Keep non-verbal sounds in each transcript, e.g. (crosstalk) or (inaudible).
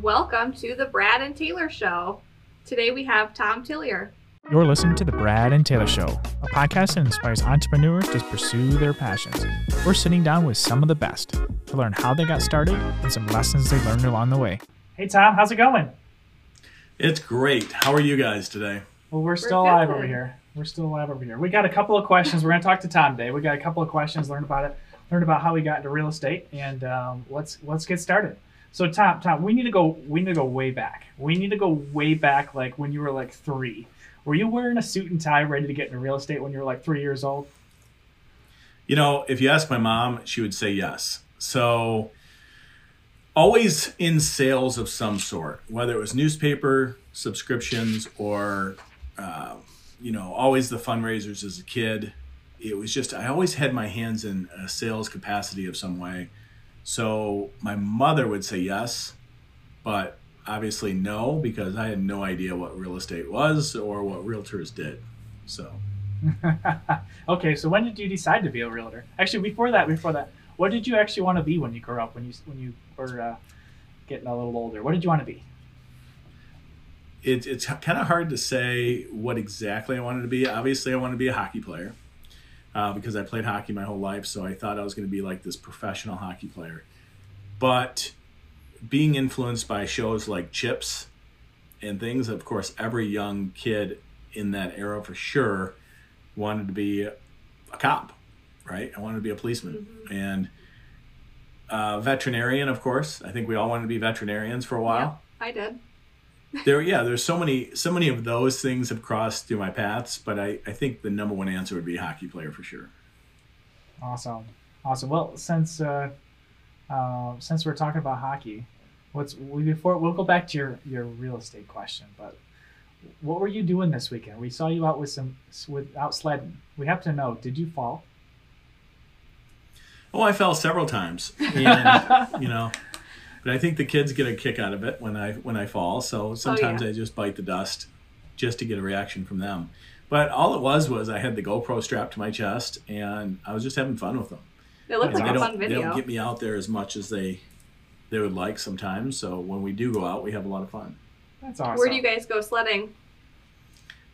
Welcome to the Brad and Taylor Show. Today we have Thom Tillier. You're listening to The Brad and Taylor Show, a podcast that inspires entrepreneurs to pursue their passions. We're sitting down with some of the best to learn how they got started and some lessons they learned along the way. Hey, Thom, how's it going? It's great. How are you guys today? Well, we're still alive over here. We're still alive over here. We got a couple of questions. We're going to talk to Thom today. We got a couple of questions, learn about it, learn about how we got into real estate, and um, let's let's get started. So, Thom, Thom, we need to go. We need to go way back. We need to go way back, like when you were like three. Were you wearing a suit and tie, ready to get into real estate when you were like three years old? You know, if you ask my mom, she would say yes. So, always in sales of some sort, whether it was newspaper subscriptions or, uh, you know, always the fundraisers as a kid. It was just I always had my hands in a sales capacity of some way. So my mother would say yes, but obviously no because I had no idea what real estate was or what realtors did. So. (laughs) okay, so when did you decide to be a realtor? Actually, before that, before that, what did you actually want to be when you grew up? When you when you were uh, getting a little older, what did you want to be? It, it's kind of hard to say what exactly I wanted to be. Obviously, I wanted to be a hockey player uh, because I played hockey my whole life, so I thought I was going to be like this professional hockey player. But being influenced by shows like Chips and things, of course, every young kid in that era for sure wanted to be a cop, right? I wanted to be a policeman. Mm-hmm. And uh, veterinarian, of course. I think we all wanted to be veterinarians for a while. Yeah, I did. There, yeah, there's so many, so many of those things have crossed through my paths, but I, I think the number one answer would be hockey player for sure. Awesome, awesome. Well, since uh, uh, since we're talking about hockey, what's we before we'll go back to your your real estate question, but what were you doing this weekend? We saw you out with some with out sledding. We have to know, did you fall? Oh, I fell several times, (laughs) and you know, but I think the kids get a kick out of it when I when I fall. So sometimes oh, yeah. I just bite the dust just to get a reaction from them. But all it was was I had the GoPro strapped to my chest, and I was just having fun with them. It looked like a fun video. They don't get me out there as much as they they would like sometimes. So when we do go out, we have a lot of fun. That's awesome. Where do you guys go sledding?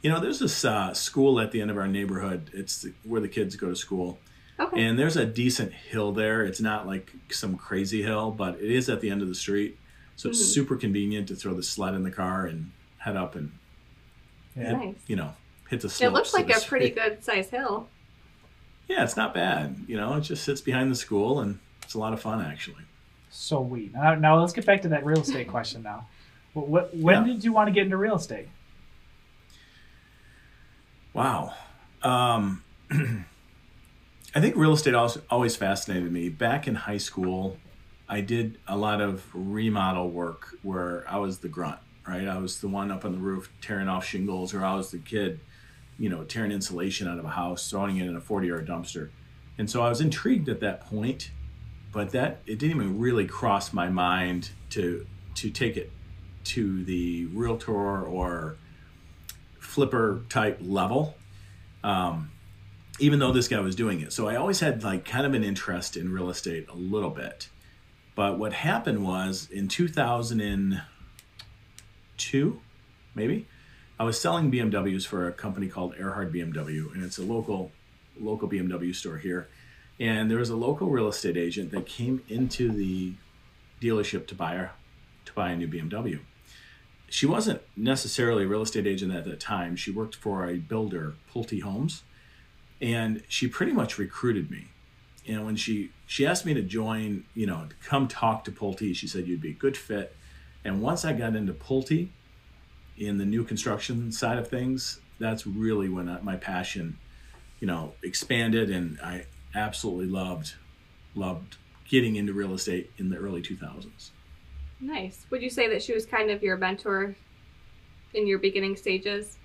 You know, there's this uh, school at the end of our neighborhood. It's the, where the kids go to school. Okay. And there's a decent hill there. It's not like some crazy hill, but it is at the end of the street. So it's mm-hmm. super convenient to throw the sled in the car and head up and, yeah. hit, nice. you know, hit the slope. It looks like a pretty good size hill. (laughs) Yeah, it's not bad. You know, it just sits behind the school and it's a lot of fun actually. So we now, now let's get back to that real estate question now. What, what when yeah. did you want to get into real estate? Wow. Um, (clears throat) I think real estate also always fascinated me. Back in high school, I did a lot of remodel work where I was the grunt, right? I was the one up on the roof tearing off shingles, or I was the kid, you know, tearing insulation out of a house, throwing it in a 40 yard dumpster. And so I was intrigued at that point, but that it didn't even really cross my mind to to take it to the realtor or flipper type level. Um, even though this guy was doing it. So I always had like kind of an interest in real estate a little bit. But what happened was in 2002, maybe, I was selling BMWs for a company called Erhard BMW, and it's a local local BMW store here. And there was a local real estate agent that came into the dealership to buy a, to buy a new BMW. She wasn't necessarily a real estate agent at that time. She worked for a builder, Pulte Homes and she pretty much recruited me. And when she she asked me to join, you know, to come talk to Pulte, she said you'd be a good fit. And once I got into Pulte, in the new construction side of things, that's really when I, my passion, you know, expanded, and I absolutely loved loved getting into real estate in the early 2000s. Nice. Would you say that she was kind of your mentor in your beginning stages?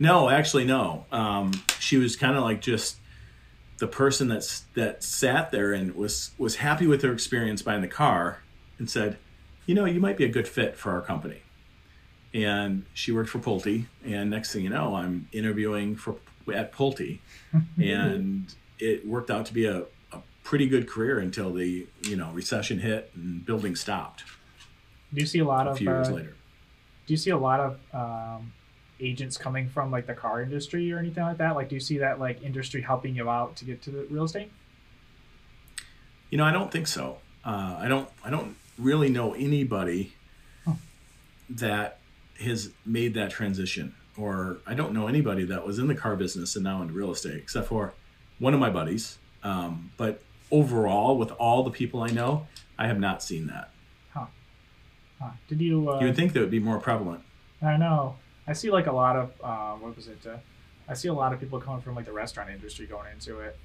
No, actually, no. Um, she was kind of like just the person that's that sat there and was was happy with her experience buying the car and said, you know, you might be a good fit for our company. And she worked for Pulte, and next thing you know, I'm interviewing for at Pulte, (laughs) and it worked out to be a, a pretty good career until the you know recession hit and building stopped. Do you see a lot a of few years uh, later. do you see a lot of um, agents coming from like the car industry or anything like that? Like, do you see that like industry helping you out to get to the real estate? You know, I don't think so. Uh, I don't. I don't really know anybody Huh. that has made that transition, or I don't know anybody that was in the car business and now into real estate, except for one of my buddies. Um, but overall, with all the people I know, I have not seen that. Huh. Did you? Uh, You would think that would be more prevalent. I know. I see like a lot of uh, what was it? Uh, I see a lot of people coming from like the restaurant industry going into it.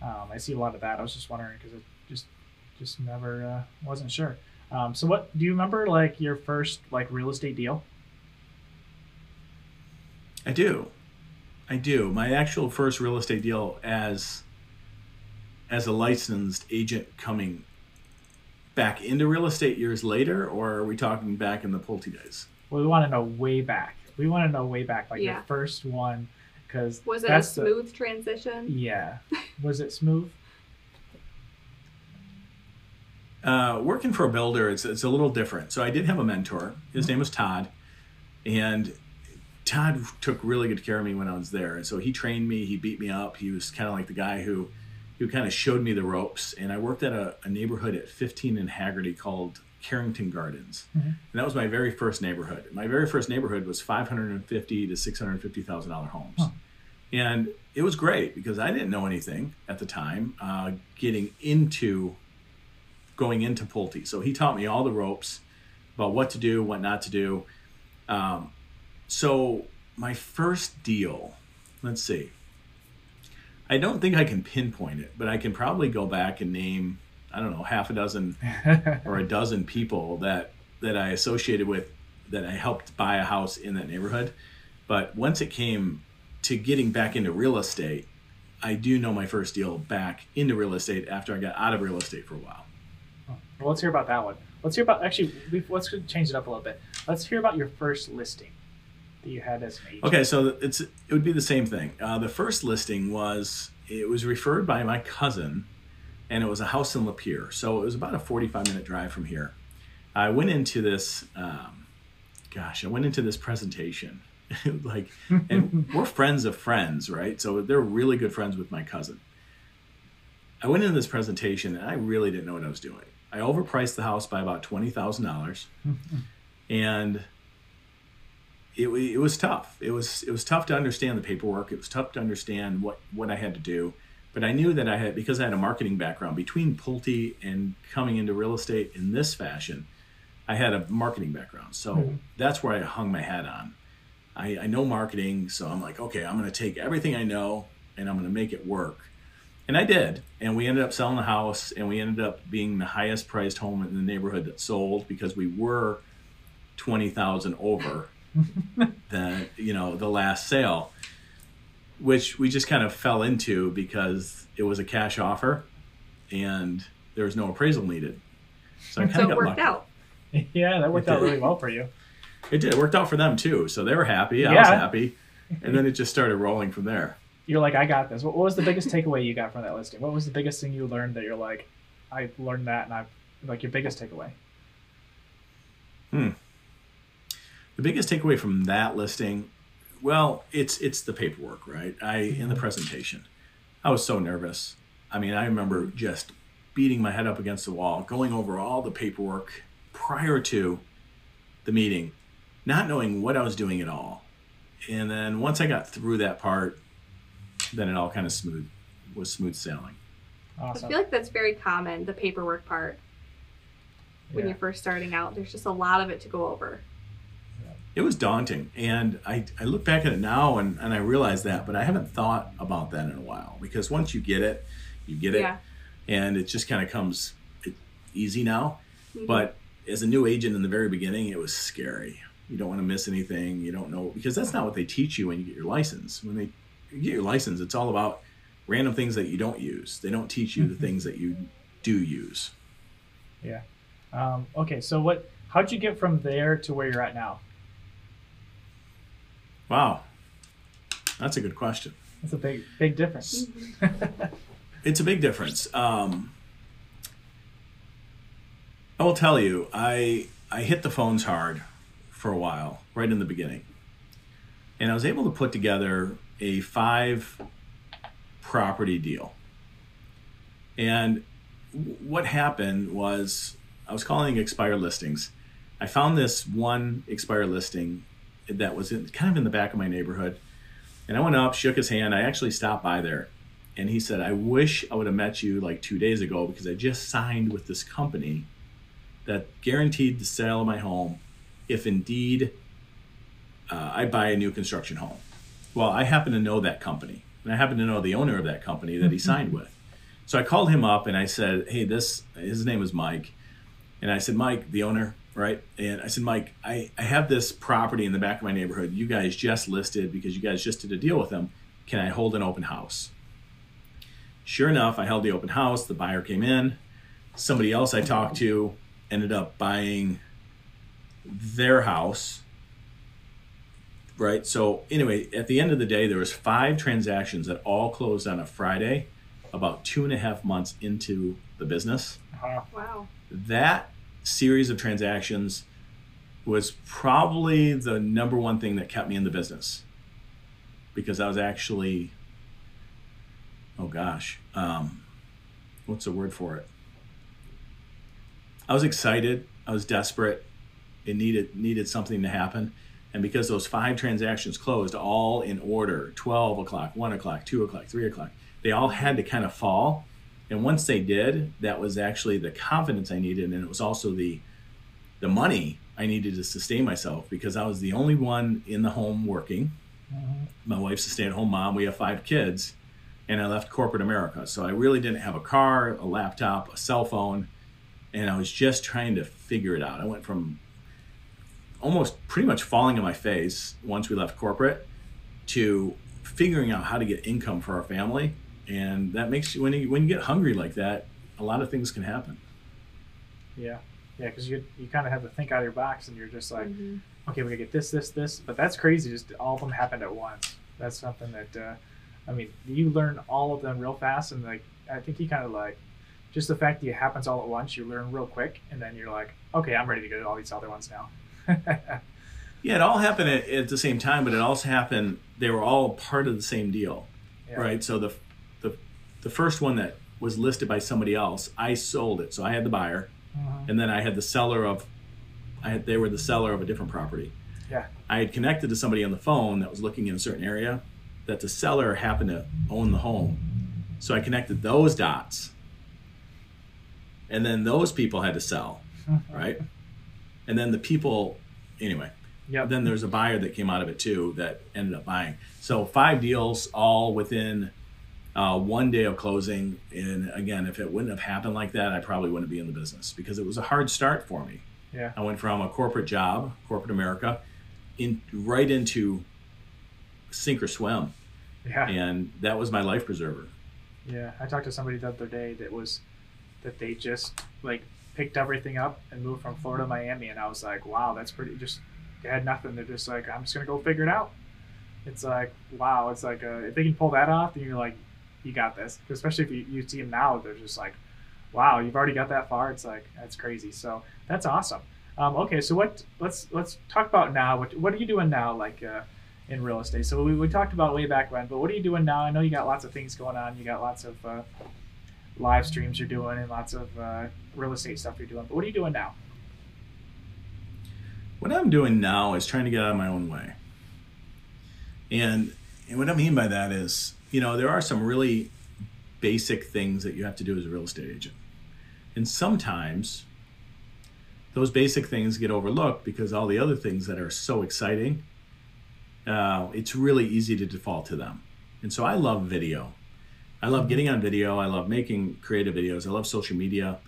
Um, I see a lot of that. I was just wondering because it just just never uh, wasn't sure. Um, so what do you remember like your first like real estate deal? I do. I do. My actual first real estate deal as as a licensed agent coming back into real estate years later, or are we talking back in the Pulte days? Well, we want to know way back. We want to know way back, like Yeah. your first one, because Was it that's a the- smooth transition? yeah. Was it smooth? Uh, working for a builder, it's, it's a little different. So I did have a mentor. His name was Todd, and Todd took really good care of me when I was there. And so he trained me. He beat me up. He was kind of like the guy who who kind of showed me the ropes. And I worked at a, a neighborhood at 15 in Haggerty called Carrington Gardens, Mhm. and that was my very first neighborhood. My very first neighborhood was 550 to 650 thousand dollar homes. And it was great because I didn't know anything at the time. Uh, getting into going into Pulte. So he taught me all the ropes about what to do, what not to do. Um, so my first deal, let's see. I don't think I can pinpoint it, but I can probably go back and name, I don't know, half a dozen (laughs) or a dozen people that that I associated with that I helped buy a house in that neighborhood. But once it came to getting back into real estate, I do know my first deal back into real estate after I got out of real estate for a while. well, let's hear about that one. Let's hear about actually. Let's change it up a little bit. Let's hear about your first listing that you had as an agent. Okay, so it's it would be the same thing. Uh, the first listing was it was referred by my cousin, and it was a house in Lapeer. So it was about a forty-five minute drive from here. I went into this. Um, gosh, I went into this presentation, (laughs) like, and (laughs) we're friends of friends, right? So they're really good friends with my cousin. I went into this presentation, and I really didn't know what I was doing. I overpriced the house by about twenty thousand dollars, (laughs) and it, it was tough. It was it was tough to understand the paperwork. It was tough to understand what what I had to do. But I knew that I had because I had a marketing background between Pulte and coming into real estate in this fashion. I had a marketing background, so Mhm. that's where I hung my hat on. I, I know marketing, so I'm like, okay, I'm going to take everything I know and I'm going to make it work. And I did. And we ended up selling the house and we ended up being the highest priced home in the neighborhood that sold because we were 20,000 over (laughs) the, you know, the last sale, which we just kind of fell into because it was a cash offer and there was no appraisal needed. So I kind So of it got worked lucky. out. (laughs) yeah, that worked out really well for you. It did. It worked out for them too. So they were happy. I Yeah. was happy. And then it just started rolling from there. You're like, I got this. What, what was the biggest takeaway you got from that listing? What was the biggest thing you learned that you're like, I learned that, and I've like your biggest takeaway? Hmm. The biggest takeaway from that listing, well, it's it's the paperwork, right? I in the presentation, I was so nervous. I mean, I remember just beating my head up against the wall, going over all the paperwork prior to the meeting, not knowing what I was doing at all. And then once I got through that part, then it all kind of smooth was smooth sailing. I feel like that's very common, the paperwork part. When Yeah. you're first starting out, there's just a lot of it to go over. It was daunting and I, I look back at it now and, and i realize that but i haven't thought about that in a while because once you get it you get it Yeah. and it just kind of comes easy now Mhm. but as a new agent in the very beginning it was scary you don't want to miss anything you don't know because that's not what they teach you when you get your license when they you get your license it's all about random things that you don't use they don't teach you the things that you do use Yeah. Um, okay, so what? How'd you get from there to where you're at now? Wow that's a good question That's a big, big difference. (laughs) It's a big difference. Um, I will tell you, I I hit the phones hard for a while, right in the beginning. And I was able to put together a five property deal. And what happened was I was calling expired listings. I found this one expired listing that was in, kind of in the back of my neighborhood. And I went up, shook his hand. I actually stopped by there. And he said, I wish I would have met you like two days ago because I just signed with this company that guaranteed the sale of my home if indeed uh, I buy a new construction home. Well, I happen to know that company, and I happen to know the owner of that company that he signed with. So I called him up and I said, "Hey, this his name is Mike," and I said, "Mike, the owner, right?" And I said, "Mike, I, I have this property in the back of my neighborhood. You guys just listed because you guys just did a deal with them. Can I hold an open house?" Sure enough, I held the open house. The buyer came in. Somebody else I talked to ended up buying their house right so anyway at the end of the day there was five transactions that all closed on a friday about two and a half months into the business Uh, Wow. that series of transactions was probably the number one thing that kept me in the business. Because i was actually oh gosh um, what's the word for it? I was excited i was desperate it needed needed something to happen. And because those five transactions closed all in order 12 o'clock 1 o'clock 2 o'clock 3 o'clock they all had to kind of fall and once they did that was actually the confidence i needed and it was also the the money i needed to sustain myself because i was the only one in the home working. Mhm. my wife's a stay-at-home mom. We have five kids and i left corporate america. So i really didn't have a car a laptop a cell phone and i was just trying to figure it out. I went from almost pretty much falling on my face once we left corporate to figuring out how to get income for our family and that makes you when you when you get hungry like that a lot of things can happen Yeah, yeah, because you you kind of have to think out of your box, and you're just like, Mhm. okay, we gotta get this, this, this. But that's crazy. Just all of them happened at once. That's something that, uh, I mean, you learn all of them real fast, and like I think you kind of like just the fact that it happens all at once. You learn real quick, and then you're like, okay, I'm ready to go to all these other ones now. (laughs) yeah it all happened at, at the same time but it also happened they were all part of the same deal Yeah. right so the, the first one that was listed by somebody else i sold it so i had the buyer Mhm. and then i had the seller of i had they were the seller of a different property Yeah. i had connected to somebody on the phone that was looking in a certain area that the seller happened to own the home so i connected those dots and then those people had to sell right and then the people anyway Yep. then there's a buyer that came out of it too that ended up buying. So five deals all within uh, one day of closing. And again, if it wouldn't have happened like that, I probably wouldn't be in the business because it was a hard start for me. Yeah. I went from a corporate job, corporate America, in right into sink or swim, Yeah. and that was my life preserver. Yeah, I talked to somebody the other day that was that they just like picked everything up and moved from Florida to Miami, and I was like, wow, that's pretty. Just they had nothing. They're just like, I'm just gonna go figure it out. It's like, wow, it's like uh, if they can pull that off, then you're like, you got this. Especially if you, you see them now, they're just like, wow, you've already got that far. It's like that's crazy. So that's awesome. Um, okay, so what? Let's let's talk about now. What what are you doing now? Like. Uh, in real estate. So we, we talked about way back when, but what are you doing now? I know you got lots of things going on. You got lots of uh, live streams you're doing and lots of uh, real estate stuff you're doing. But what are you doing now? What I'm doing now is trying to get out of my own way. And, and what I mean by that is, you know, there are some really basic things that you have to do as a real estate agent. And sometimes those basic things get overlooked because all the other things that are so exciting, uh, it's really easy to default to them. And so I love video. I love getting on video. I love making creative videos. I love social media.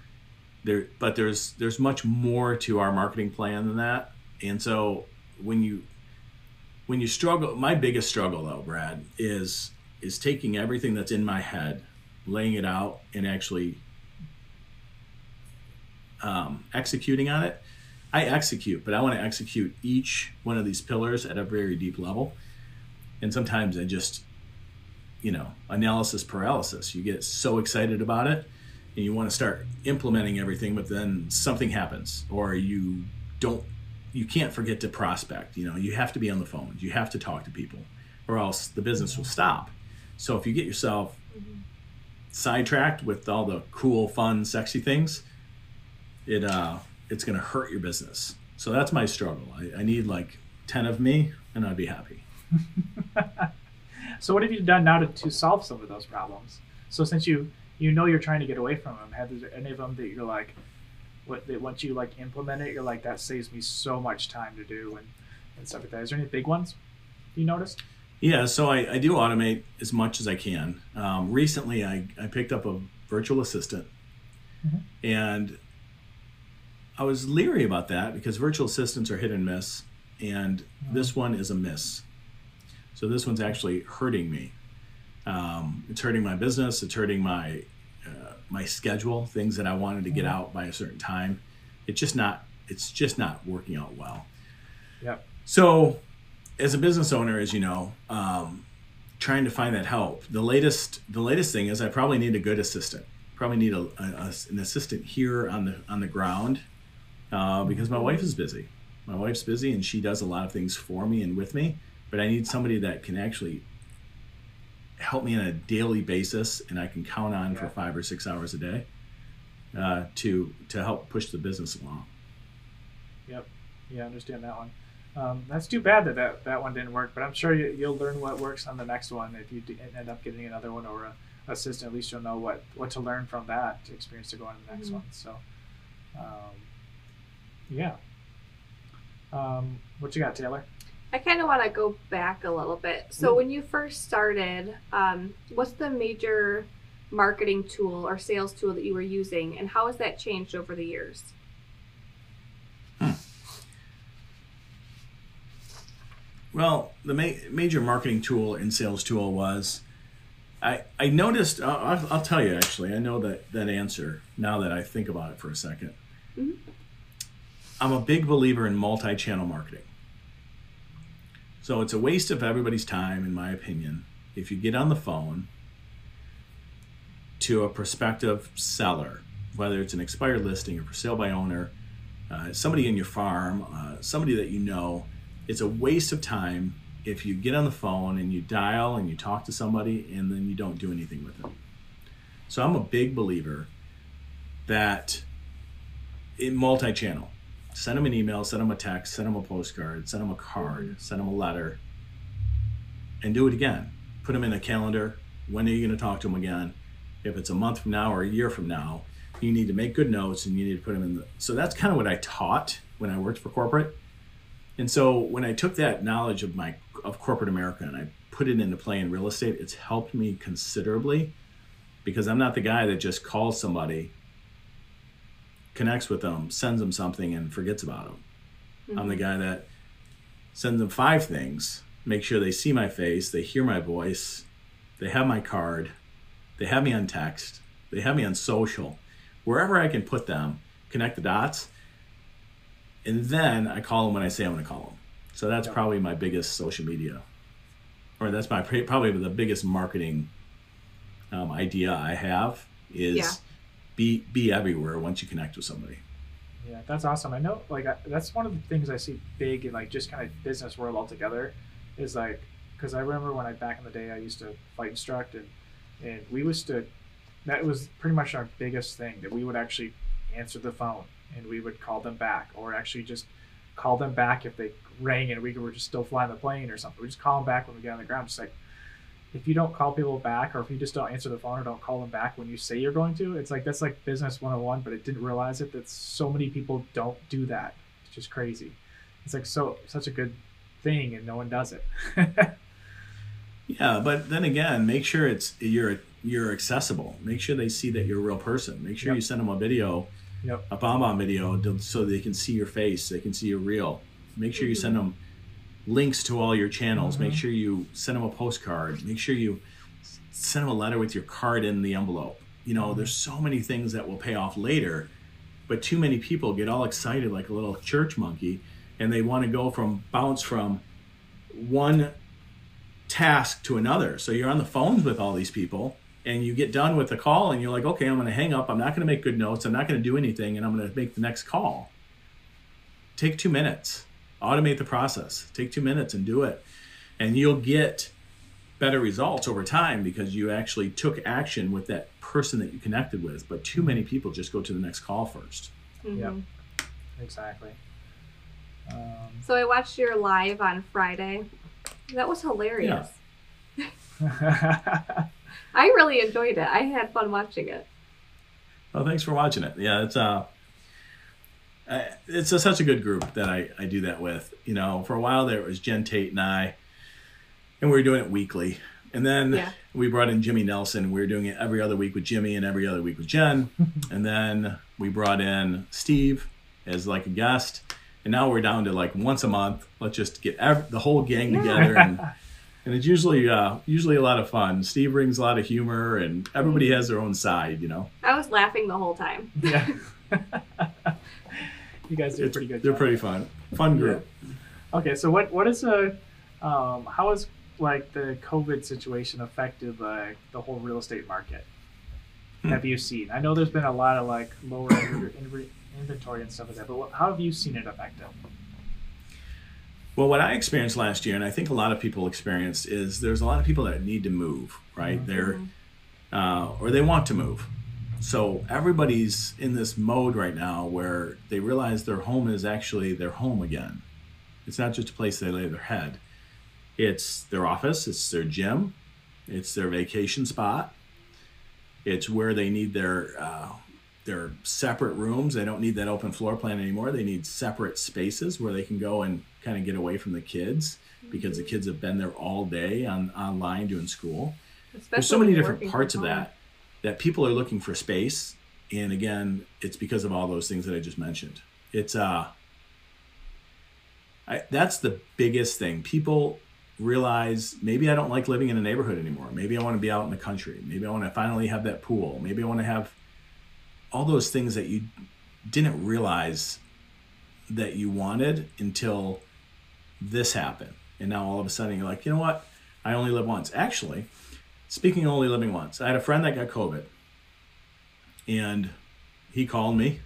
There, but there's there's much more to our marketing plan than that. And so when you when you struggle, my biggest struggle though, Brad, is is taking everything that's in my head, laying it out, and actually um, executing on it. I execute, but I want to execute each one of these pillars at a very deep level. And sometimes I just, you know, analysis paralysis. You get so excited about it and you want to start implementing everything, but then something happens or you don't you can't forget to prospect. You know, you have to be on the phone, You have to talk to people, or else the business will stop. So if you get yourself sidetracked with all the cool, fun, sexy things, it uh, it's gonna hurt your business. So that's my struggle. I, I need like ten of me, and I'd be happy. (laughs) So what have you done now to, to solve some of those problems? So since you you know you're trying to get away from them, have there any of them that you're like, what that once you like implement it, you're like that saves me so much time to do and, and stuff like that. Is there any big ones you noticed? Yeah, so I, I do automate as much as I can. Um, recently, I, I picked up a virtual assistant, Mhm. and I was leery about that because virtual assistants are hit and miss, and this one is a miss. So this one's actually hurting me. Um, it's hurting my business. It's hurting my uh, my schedule. Things that I wanted to get Mhm. out by a certain time. It's just not. It's just not working out well. Yep. So, as a business owner, as you know, um, trying to find that help. The latest, the latest thing is I probably need a good assistant. Probably need a, a- an assistant here on the on the ground uh, because my wife is busy. My wife's busy and she does a lot of things for me and with me. But I need somebody that can actually help me on a daily basis, and I can count on for five or six hours a day uh, to to help push the business along. Yep. Yeah, I understand that one. Um, that's too bad that, that that one didn't work, but I'm sure you, you'll learn what works on the next one. If you d- end up getting another one or a assistant, at least you'll know what, what to learn from that experience to go on to the next Mhm. one. So, um, yeah. Um, what you got, Taylor? I kind of want to go back a little bit. So, Ooh. when you first started, um, what's the major marketing tool or sales tool that you were using, and how has that changed over the years? (clears throat) Well, the ma- major marketing tool and sales tool was I, I noticed, I'll, I'll, I'll tell you actually, I know that, that answer now that I think about it for a 2nd i Mhm. I'm a big believer in multi channel marketing. So it's a waste of everybody's time, in my opinion, if you get on the phone to a prospective seller, whether it's an expired listing or for sale by owner, uh, somebody in your farm, uh, somebody that you know, it's a waste of time if you get on the phone and you dial and you talk to somebody and then you don't do anything with them. So I'm a big believer that in multi-channel, send them an email, send them a text, send them a postcard, send them a card, send them a letter, and do it again. Put them in a calendar. When are you going to talk to them again? If it's a month from now or a year from now, you need to make good notes and you need to put them in the. So that's kind of what I taught when I worked for corporate. And so when I took that knowledge of my of corporate America and I put it into play in real estate, it's helped me considerably because I'm not the guy that just calls somebody, connects with them, sends them something, and forgets about them. I'm the mm-hmm. guy that sends them five things, make sure they see my face, they hear my voice, they have my card, they have me on text, they have me on social, wherever I can put them, connect the dots, and then I call them when I say I'm going to call them. So that's Yeah. probably my biggest social media, or that's my probably the biggest marketing um, idea I have is Yeah. be be everywhere once you connect with somebody. Yeah, that's awesome. I know, like, I, that's one of the things I see big in like just kind of business world altogether, is like, because I remember when I back in the day I used to fight instruct and and we used to, that was pretty much our biggest thing that we would actually answer the phone and we would call them back or actually just call them back if they rang and we were just still flying the plane or something. We just call them back when we get on the ground. Just like if you don't call people back or if you just don't answer the phone or don't call them back when you say you're going to, it's like that's like business 101, but I didn't realize it that so many people don't do that. It's just crazy. It's like so such a good thing and no one does it. (laughs) Yeah, but then again, make sure it's you're you're accessible. Make sure they see that you're a real person. Make sure Yep. you send them a video, Yep. a bomb video, so they can see your face. They can see you're real. Make sure you send them links to all your channels. Make Mhm. sure you send them a postcard. Make sure you send them a letter with your card in the envelope. You know, there's so many things that will pay off later, but too many people get all excited like a little church monkey, and they want to go from bounce from one task to another. So you're on the phones with all these people and you get done with the call and you're like, okay, I'm going to hang up. I'm not going to make good notes. I'm not going to do anything and I'm going to make the next call. take two minutes, automate the process, take two minutes and do it. And you'll get better results over time because you actually took action with that person that you connected with. But too many people just go to the next call first. Mhm. Yep. Exactly. Um, So I watched your live on Friday. That was hilarious. (laughs) I really enjoyed it. I had fun watching it. Well, thanks for watching it. Yeah, it's uh, uh, it's a, such a good group that I, I do that with. You know, for a while there it was Jen Tate and I, and we were doing it weekly. And then Yeah. we brought in Jimmy Nelson. We were doing it every other week with Jimmy and every other week with Jen. (laughs) and then we brought in Steve as like a guest. And now we're down to like once a month. Let's just get ev- the whole gang Yeah. together. And, (laughs) and it's usually uh, usually a lot of fun. Steve brings a lot of humor, and everybody has their own side. You know. I was laughing the whole time. yeah. (laughs) you guys do It's- pretty good. They're job. pretty fun. Fun group. Okay, so what what is a um, how has like the COVID situation affected like the whole real estate market? Hmm. Have you seen? I know there's been a lot of like lower inv- inv- inventory and stuff like that, but what, how have you seen it affect it? Well, what I experienced last year, and I think a lot of people experienced, is there's a lot of people that need to move, right? Mhm. They're uh, or they want to move. So everybody's in this mode right now where they realize their home is actually their home again. It's not just a place they lay their head. It's their office, it's their gym, it's their vacation spot. It's where they need their uh, their separate rooms. They don't need that open floor plan anymore. They need separate spaces where they can go and kind of get away from the kids because the kids have been there all day on online doing school. Especially there's so many different parts of that that people are looking for space. And again it's because of all those things that i just mentioned. It's uh I, that's the biggest thing. People realize maybe i don't like living in a neighborhood anymore. Maybe i want to be out in the country. Maybe i want to finally have that pool. Maybe i want to have all those things that you didn't realize that you wanted until this happened and now all of a sudden you're like you know what i only live once actually Speaking of only living once, I had a friend that got COVID, and he called me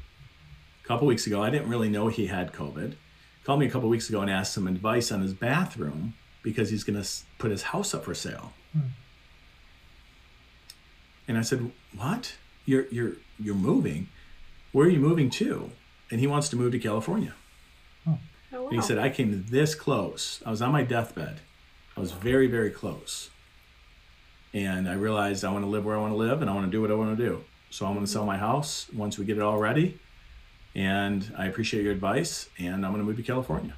a couple weeks ago. I didn't really know he had COVID. Called me a couple weeks ago and asked some advice on his bathroom because he's going to put his house up for sale. Hmm. And I said, "What? You're you're you're moving? Where are you moving to?" And he wants to move to California. Oh, And he said, I came this close. I was on my deathbed. I was very, very close. And I realized I want to live where I want to live and I want to do what I want to do. So I'm going to sell my house once we get it all ready. And I appreciate your advice and I'm going to move to California.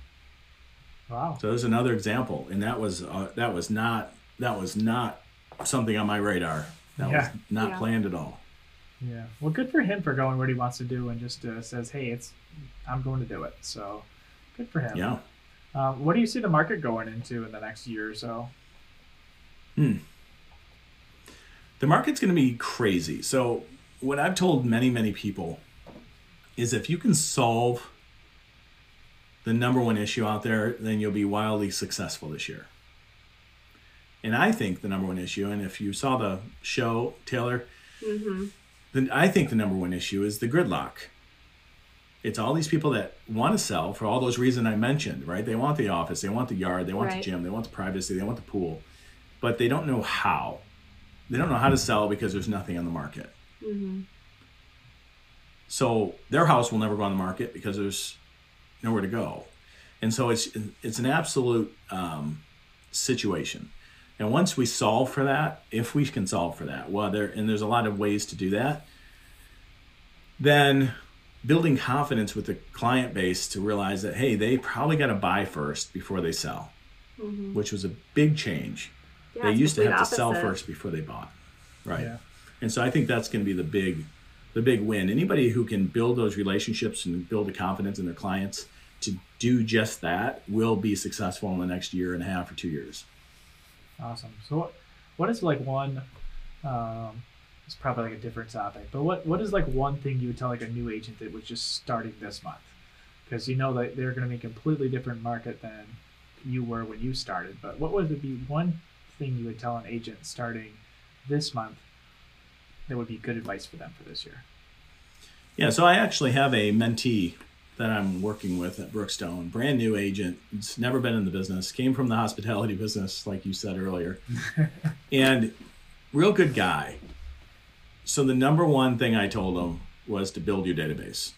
Wow. So there's another example. And that was, uh, that was not, that was not something on my radar. That Yeah. was not Yeah. planned at all. Yeah. Well, good for him for going what he wants to do and just uh, says, "Hey, it's I'm going to do it." So, good for him. Yeah. Um, what do you see the market going into in the next year or so? the market's going to be crazy. So, what I've told many, many people is if you can solve the number one issue out there, then you'll be wildly successful this year. And I think the number one issue, and if you saw the show, Taylor, mm-hmm. then I think the number one issue is the gridlock. It's all these people that want to sell for all those reasons I mentioned, right? They want the office, they want the yard, they want Right. the gym, they want the privacy, they want the pool, but they don't know how. They don't know how to sell because there's nothing on the market. hmm So their house will never go on the market because there's nowhere to go, and so it's it's an absolute um, situation. And once we solve for that, if we can solve for that, well, there and there's a lot of ways to do that. Then building confidence with the client base to realize that hey, they probably got to buy first before they sell, hmm which was a big change. Yeah, they used to complete have to sell first before they bought, right? Yeah. And so I think that's going to be the big, the big win. Anybody who can build those relationships and build the confidence in their clients to do just that will be successful in the next year and a half or two years. Awesome. So, what what is like one? Um, it's probably like a different topic, but what what is like one thing you would tell like a new agent that was just starting this month? Because you know that they're going to be a completely different market than you were when you started. But what would be one thing you would tell an agent starting this month that would be good advice for them for this year? Yeah, so I actually have a mentee that I'm working with at Brookstone, brand new agent, it's never been in the business, came from the hospitality (laughs) business, like you said earlier, (laughs) and real good guy. So the number one thing I told them was to build your database.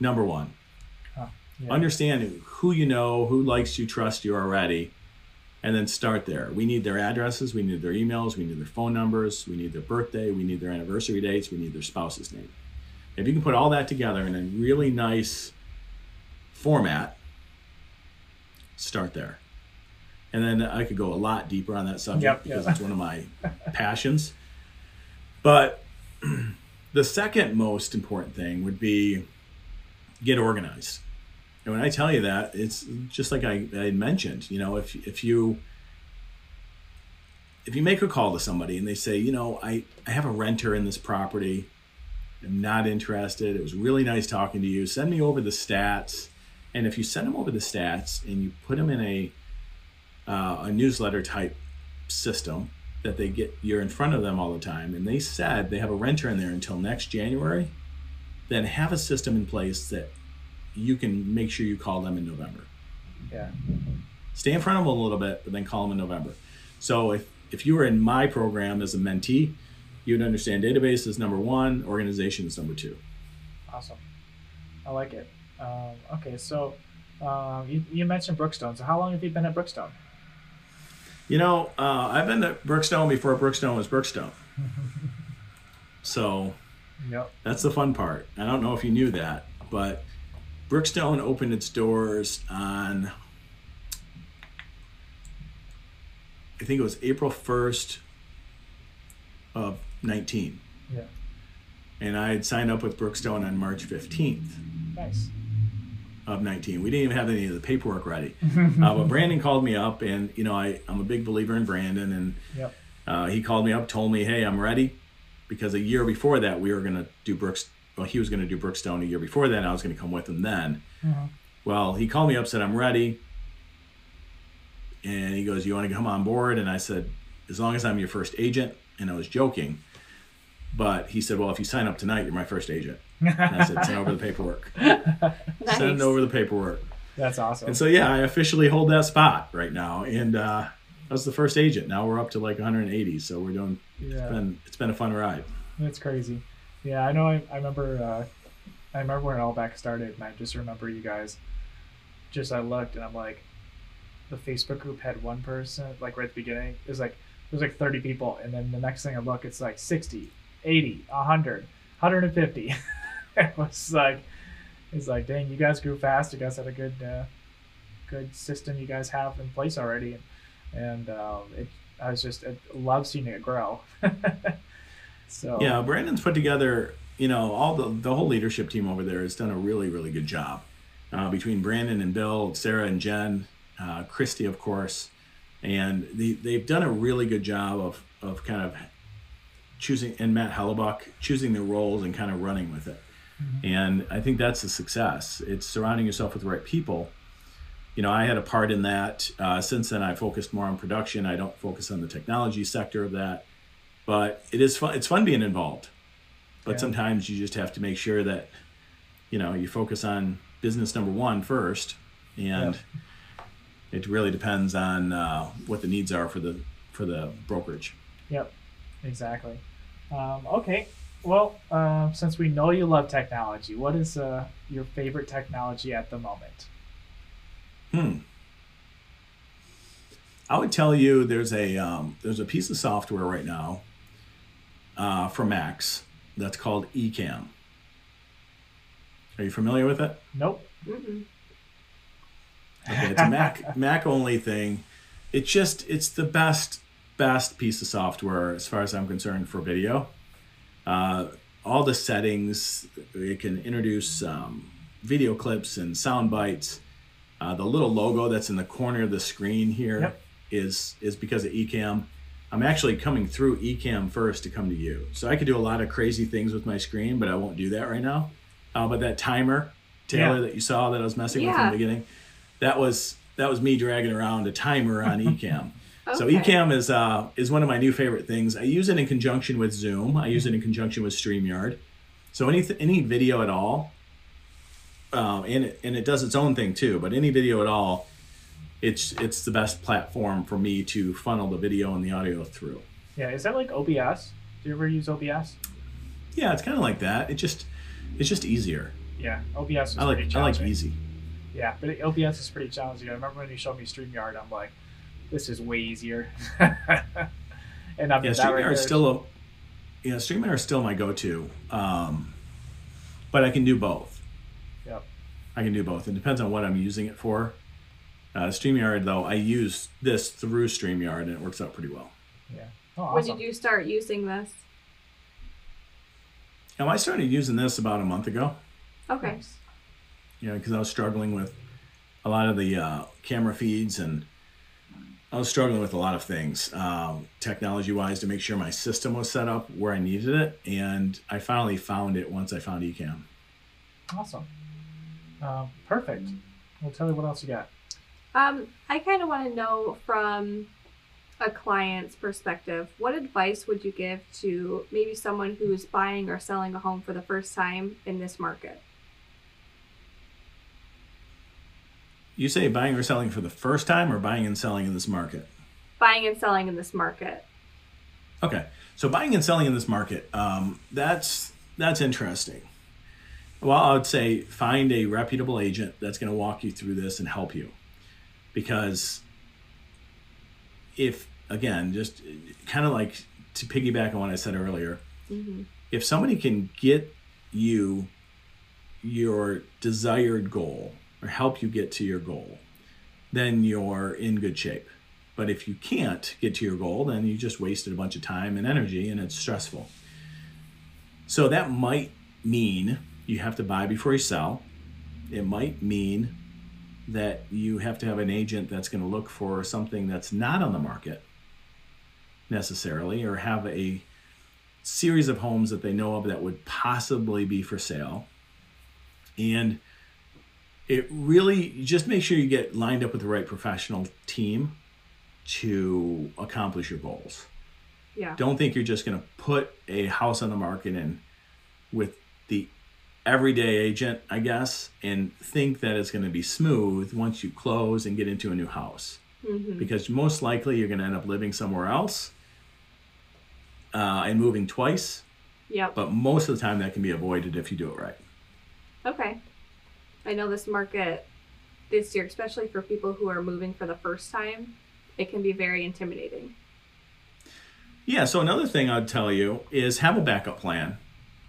Number one, Yeah. understand who you know, who likes you, trust you already, and then start there. We need their addresses, we need their emails, we need their phone numbers, we need their birthday, we need their anniversary dates, we need their spouse's name. If you can put all that together in a really nice format, start there. And then I could go a lot deeper on that subject Yep, because yeah. it's one of my (laughs) passions. But (clears throat) the second most important thing would be get organized. And when I tell you that, it's just like I, I mentioned, you know, if, if you if you make a call to somebody and they say, you know, I, I have a renter in this property, I'm not interested. It was really nice talking to you. Send me over the stats. And if you send them over the stats and you put them in a uh, a newsletter type system that they get, you're in front of them all the time, and they said they have a renter in there until next January, then have a system in place that you can make sure you call them in November. Yeah. Stay in front of them a little bit, but then call them in November. So if if you were in my program as a mentee, you'd understand database is number one, organization is number two. Awesome. I like it. Um, okay, so um, you, you mentioned Brookstone. So how long have you been at Brookstone? You know, uh, I've been to Brookstone before Brookstone was Brookstone. (laughs) So Yep. that's the fun part. I don't know if you knew that, but Brookstone opened its doors on, I think it was April 1st of 19. Yeah. And I had signed up with Brookstone on March 15th Nice. Of 19. We didn't even have any of the paperwork ready. (laughs) uh, but Brandon called me up, and, you know, I, I'm a big believer in Brandon, and Yep. uh, he called me up, told me, "Hey, I'm ready," because a year before that we were gonna do Brooks. Well, he was gonna do Brookstone a year before that. And I was gonna come with him then. Mhm. Well, he called me up, said I'm ready, and he goes, "You want to come on board?" And I said, "As long as I'm your first agent." And I was joking, but he said, "Well, if you sign up tonight, you're my first agent." And I said, "Send over the paperwork. (laughs) Nice. Send over the paperwork." That's awesome. And so yeah, I officially hold that spot right now, and uh, I was the first agent. Now we're up to like 180, so we're doing. yeah. It's been it's been a fun ride. That's crazy. Yeah, I know. I, I remember. Uh, I remember when it all back started, and I just remember you guys. Just I looked, and I'm like, the Facebook group had one person. Like right at the beginning, it was like there's like 30 people, and then the next thing I look, it's like 60, 80, 100, 150. (laughs) it was like, it's like, dang, you guys grew fast. You guys had a good, uh, good system you guys have in place already, and, um, it. I was just I love seeing it grow. (laughs) so Yeah, Brandon's put together. You know, all the the whole leadership team over there has done a really really good job. Uh, between Brandon and Bill, Sarah and Jen, uh, Christy, of course, and the, they've done a really good job of of kind of choosing and Matt Hellebuck choosing their roles and kind of running with it. And I think that's a success. It's surrounding yourself with the right people. You know, I had a part in that. Uh, since then, I focused more on production. I don't focus on the technology sector of that, but it is fun. It's fun being involved. But Yeah. sometimes you just have to make sure that, you know, you focus on business number one first, and it really depends on uh, what the needs are for the for the brokerage. Yep, exactly. Um, okay, well, uh, since we know you love technology, what is uh, your favorite technology at the moment? Hmm. I would tell you there's a um, there's a piece of software right now uh, for Macs that's called Ecamm. Are you familiar with it? Nope. Mm-mm. Okay, it's a Mac (laughs) Mac only thing. It just it's the best best piece of software as far as I'm concerned for video. Uh, all the settings it can introduce um, video clips and sound bites. Uh, the little logo that's in the corner of the screen here is Yep. is because of Ecamm. I'm actually coming through Ecamm first to come to you, so I could do a lot of crazy things with my screen, but I won't do that right now. Uh, but that timer, Taylor, Yeah. that you saw that I was messing with in the beginning, that was that was me dragging around a timer on (laughs) Ecamm. So Okay. Ecamm is uh, is one of my new favorite things. I use it in conjunction with Zoom. I use it in conjunction with StreamYard. So any any video at all, um, and it, and it does its own thing too. But any video at all, it's it's the best platform for me to funnel the video and the audio through. Yeah, is that like OBS? Do you ever use OBS? Yeah, it's kind of like that. It just it's just easier. Yeah, OBS is I like I like easy. Yeah, but OBS is pretty challenging. I remember when you showed me StreamYard, I'm like, this is way easier. (laughs) and I'm Yeah, that right StreamYard is still a yeah StreamYard is still my go-to, um, but I can do both. Yep. I can do both. It depends on what I'm using it for. Uh, StreamYard though, I use this through StreamYard and it works out pretty well. Yeah. Oh, When did you start using this? Now I started using this about a month ago. Okay. Yeah, because I was struggling with a lot of the uh, camera feeds and I was struggling with a lot of things um, technology wise to make sure my system was set up where I needed it. And I finally found it once I found Ecamm. Awesome. Um, perfect. Well, tell me what else you got. Um, I kind of want to know from a client's perspective, what advice would you give to maybe someone who's buying or selling a home for the first time in this market? You say buying or selling for the first time or buying and selling in this market? Buying and selling in this market. Okay, so buying and selling in this market, um, that's that's interesting. Well, I would say find a reputable agent that's going to walk you through this and help you, because if again, just kind of like to piggyback on what I said earlier, hmm if somebody can get you your desired goal or help you get to your goal, then you're in good shape. But if you can't get to your goal, then you just wasted a bunch of time and energy and it's stressful. So that might mean you have to buy before you sell. It might mean that you have to have an agent that's going to look for something that's not on the market necessarily or have a series of homes that they know of that would possibly be for sale. And it really just make sure you get lined up with the right professional team to accomplish your goals. Yeah. Don't think you're just going to put a house on the market and with the everyday agent, I guess, and think that it's going to be smooth once you close and get into a new house hmm because most likely you're going to end up living somewhere else uh, and moving twice. Yep. But most of the time, that can be avoided if you do it right. Okay. I know this market this year, especially for people who are moving for the first time, it can be very intimidating. Yeah. So another thing I'd tell you is have a backup plan.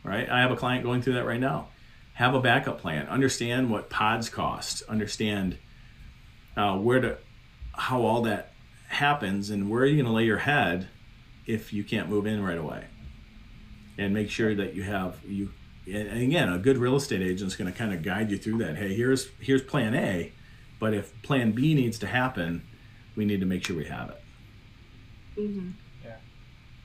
Right. I have a client going through that right now. Have a backup plan. Understand what pods cost. Understand uh, where to, how all that happens, and where are you going to lay your head if you can't move in right away. And make sure that you have you. And and again, a good real estate agent is going to kind of guide you through that. Hey, here's here's Plan A, but if Plan B needs to happen, we need to make sure we have it. hmm Yeah,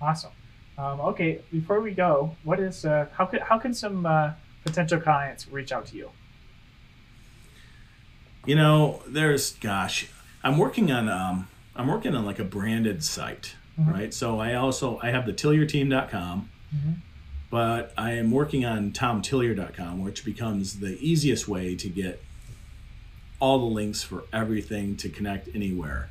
Awesome. Um, okay, before we go, what is uh, how can how can some uh, potential clients reach out to you? You know, there's gosh, I'm working on um I'm working on like a branded site, Mhm. right? So I also I have the tillierteam.com, Mhm. But I am working on thomtillier.com, which becomes the easiest way to get all the links for everything to connect anywhere.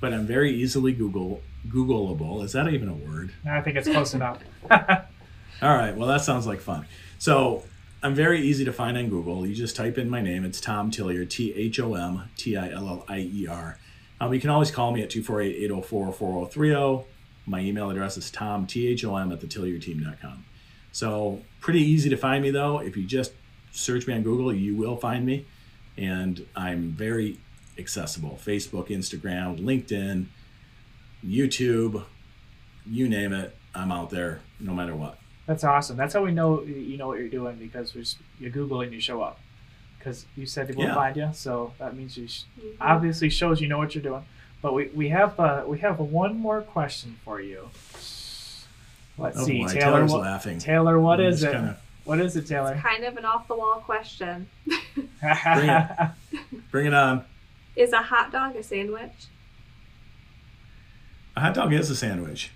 But I'm very easily Google Googleable. Is that even a word? I think it's close enough. (laughs) (laughs) All right. Well, that sounds like fun. So I'm very easy to find on Google. You just type in my name. It's Thom Tillier, T H O M T I L L I E R. Um, you can always call me at 248 804 4030. My email address is thom, T H O M, at thetillierteam.com. So pretty easy to find me, though. If you just search me on Google, you will find me. And I'm very accessible Facebook, Instagram, LinkedIn, YouTube, you name it. I'm out there no matter what. That's awesome. That's how we know you know what you're doing because we just, you Google and you show up. Because you said we'll Yeah. find you, so that means you sh- Mhm. obviously shows you know what you're doing. But we, we have uh, we have one more question for you. Let's Oh see, boy, Taylor. Taylor's What, laughing. Taylor, what I'm is it? kinda- What is it, Taylor? Kind of an off the wall question. Bring it. (laughs) bring it on. Is a hot dog a sandwich? A hot dog is a sandwich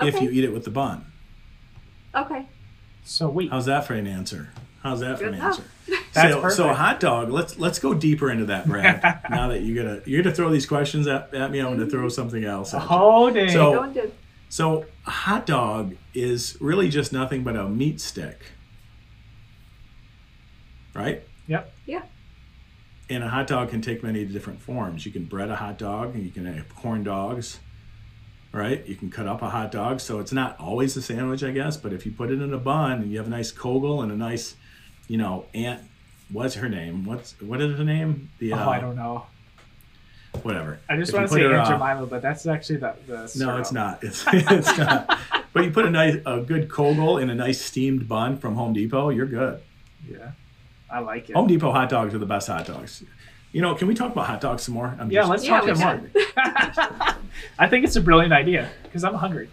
if you eat it with the bun. Okay. so wait, How's that for an answer? How's that for an enough. answer? (laughs) That's so, perfect. so a hot dog. Let's let's go deeper into that, Brad. (laughs) now that you gotta you're gonna throw these questions at, at me, I'm gonna throw something else. At you. Oh, dang. So- Go into So a hot dog is really just nothing but a meat stick, right? Yep. Yeah. And a hot dog can take many different forms. You can bread a hot dog, and you can have corn dogs, right? You can cut up a hot dog, so it's not always a sandwich, I guess. But if you put it in a bun and you have a nice Koegel and a nice, you know, aunt, what's her name? What's what is her name? The Oh, uh, I don't know. Whatever. I just If want to say her, Aunt uh, Jemima, but that's actually the, the No, it's not. It's, (laughs) it's not. But you put a nice, a good Koegel in a nice steamed bun from Home Depot, you're good. Yeah. I like it. Home Depot hot dogs are the best hot dogs. You know, can we talk about hot dogs some more? I'm yeah, just- let's Yeah, talk we about more. (laughs) (laughs) I think it's a brilliant idea because I'm hungry.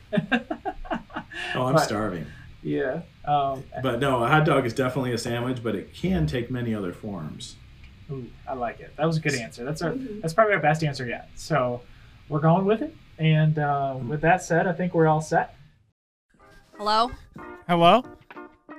Oh, I'm but- starving. yeah. Um, But no, a hot dog is definitely a sandwich, but it can take many other forms. Ooh, I like it. That was a good answer. That's our Mhm. that's probably our best answer yet. So we're going with it. And uh, with that said, I think we're all set. Hello? Hello?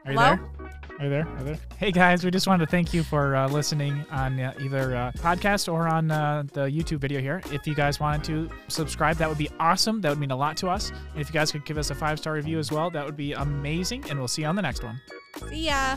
Are you Hello? there? Are you there? Are you there? Hey guys, we just wanted to thank you for uh, listening on uh, either uh, podcast or on uh, the YouTube video here. If you guys wanted to subscribe, that would be awesome. That would mean a lot to us. And if you guys could give us a five star review as well, that would be amazing. And we'll see you on the next one. See ya.